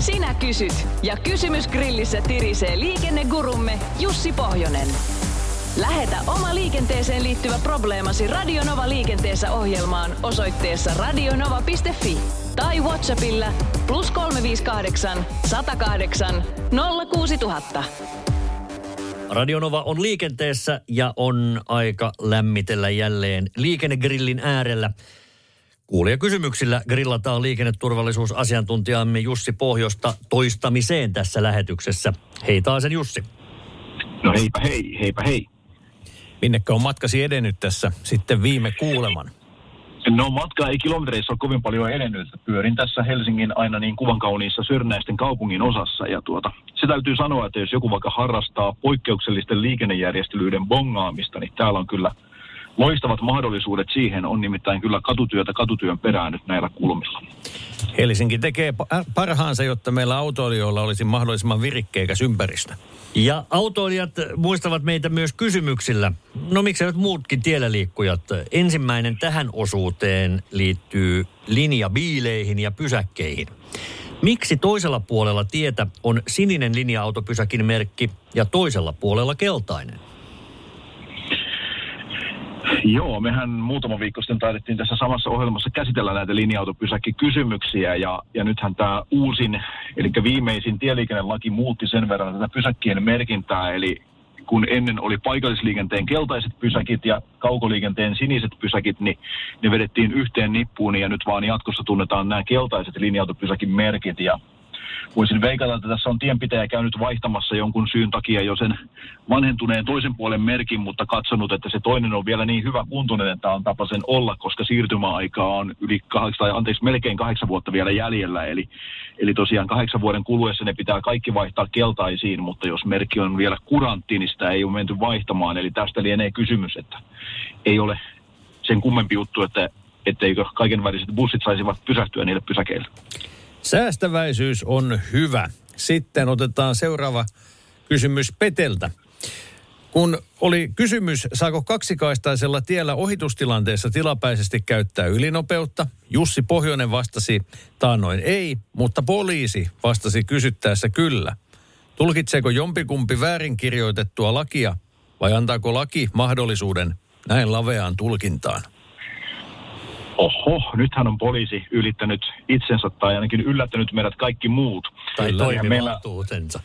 Sinä kysyt ja kysymys grillissä tirisee liikennegurumme Jussi Pohjonen. Lähetä oma liikenteeseen liittyvä probleemasi Radionova liikenteessä ohjelmaan osoitteessa radionova.fi tai Whatsappilla plus 358 108 06000. Radionova on liikenteessä ja on aika lämmitellä jälleen liikennegrillin äärellä. Kuulija kysymyksillä grillataan liikenneturvallisuusasiantuntijamme Jussi Pohjosta toistamiseen tässä lähetyksessä. Hei taasen Jussi. No heipä hei, heipä hei. Minnekä on matkasi edennyt tässä sitten viime kuuleman? No matka ei kilometreissä ole kovin paljon edennyt. Pyörin tässä Helsingin aina niin kuvan kauniissa Sörnäisten kaupungin osassa. Ja tuota, se täytyy sanoa, että jos joku vaikka harrastaa poikkeuksellisten liikennejärjestelyiden bongaamista, niin täällä on kyllä loistavat mahdollisuudet siihen. On nimittäin kyllä katutyötä katutyön perään nyt näillä kulmilla. Helsinki tekee pa- parhaansa, jotta meillä autoilijoilla olisi mahdollisimman virikkeikäs ympäristö. Ja autoilijat muistavat meitä myös kysymyksillä. No miksei nyt muutkin tiellä liikkujat. Ensimmäinen tähän osuuteen liittyy linjabiileihin ja pysäkkeihin. Miksi toisella puolella tietä on sininen linja-autopysäkin merkki ja toisella puolella keltainen? Joo, mehän muutama viikko sitten taidettiin tässä samassa ohjelmassa käsitellä näitä linja-autopysäkkikysymyksiä ja, ja nythän tämä uusin, eli viimeisin tieliikennelaki muutti sen verran tätä pysäkkien merkintää, eli kun ennen oli paikallisliikenteen keltaiset pysäkit ja kaukoliikenteen siniset pysäkit, niin ne vedettiin yhteen nippuun ja nyt vaan jatkossa tunnetaan nämä keltaiset linja-autopysäkin merkit. Ja voisin veikata, että tässä on tienpitäjä käynyt vaihtamassa jonkun syyn takia jo sen vanhentuneen toisen puolen merkin, mutta katsonut, että se toinen on vielä niin hyvä kuntoinen, että on tapa sen olla, koska siirtymäaikaa on yli kahdeksan, tai anteeksi, melkein kahdeksan vuotta vielä jäljellä. Eli, eli tosiaan kahdeksan vuoden kuluessa ne pitää kaikki vaihtaa keltaisiin, mutta jos merkki on vielä kurantti, niin sitä ei ole menty vaihtamaan. Eli tästä lienee kysymys, että ei ole sen kummempi juttu, että etteikö kaiken väriset bussit saisivat pysähtyä niille pysäkeille. Säästäväisyys on hyvä. Sitten otetaan seuraava kysymys Peteltä. Kun oli kysymys, saako kaksikaistaisella tiellä ohitustilanteessa tilapäisesti käyttää ylinopeutta, Jussi Pohjonen vastasi taannoin ei, mutta poliisi vastasi kysyttäessä kyllä. Tulkitseeko jompikumpi väärinkirjoitettua lakia vai antaako laki mahdollisuuden näin laveaan tulkintaan? Oho, nythän on poliisi ylittänyt itsensä tai ainakin yllättänyt meidät kaikki muut. Tai toimivaltuutensa.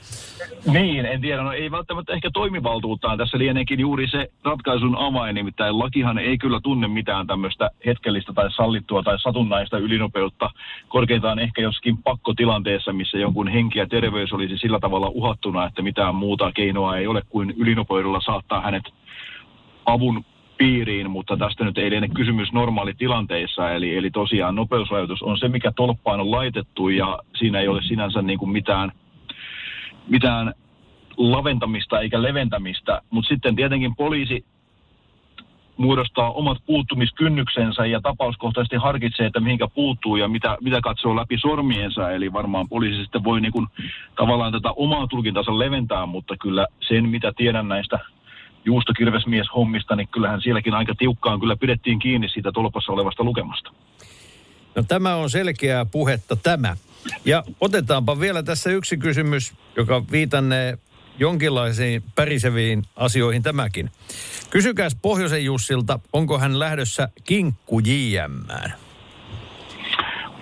Niin, en tiedä, no ei välttämättä ehkä toimivaltuuttaan. Tässä lieneekin juuri se ratkaisun avain, nimittäin lakihan ei kyllä tunne mitään tämmöistä hetkellistä tai sallittua tai satunnaista ylinopeutta. Korkeintaan ehkä joskin pakkotilanteessa, missä jonkun henki ja terveys olisi sillä tavalla uhattuna, että mitään muuta keinoa ei ole kuin ylinopeudella saattaa hänet avun piiriin, mutta tästä nyt ei liene kysymys normaalitilanteissa, eli, eli tosiaan nopeusrajoitus on se, mikä tolppaan on laitettu, ja siinä ei ole sinänsä niin kuin mitään, mitään laventamista eikä leventämistä, mutta sitten tietenkin poliisi muodostaa omat puuttumiskynnyksensä ja tapauskohtaisesti harkitsee, että mihinkä puuttuu ja mitä, mitä katsoo läpi sormiensa. Eli varmaan poliisi sitten voi niin kuin, tavallaan tätä omaa tulkintansa leventää, mutta kyllä sen, mitä tiedän näistä juustokirvesmies-hommista, niin kyllähän sielläkin aika tiukkaan kyllä pidettiin kiinni siitä tolpassa olevasta lukemasta. No tämä on selkeää puhetta tämä. Ja otetaanpa vielä tässä yksi kysymys, joka viitannee jonkinlaisiin päriseviin asioihin tämäkin. Kysykääs Pohjoisen Jussilta, onko hän lähdössä kinkku JMään?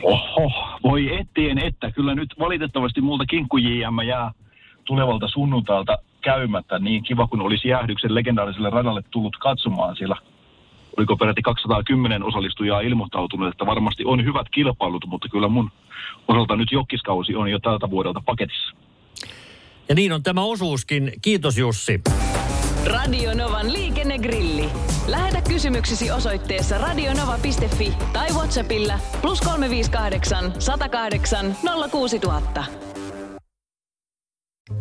Oho, voi ettien että. Kyllä nyt valitettavasti multa kinkku JM jää tulevalta sunnuntailta käymättä. Niin kiva, kun olisi jäähdyksen legendaariselle radalle tullut katsomaan, sillä oliko peräti 210 osallistujaa ilmoittautunut, että varmasti on hyvät kilpailut, mutta kyllä mun osalta nyt jokkiskausi on jo tältä vuodelta paketissa. Ja niin on tämä osuuskin. Kiitos Jussi. Radio Novan liikennegrilli. Lähetä kysymyksesi osoitteessa radionova.fi tai Whatsappilla plus 358 108 06000.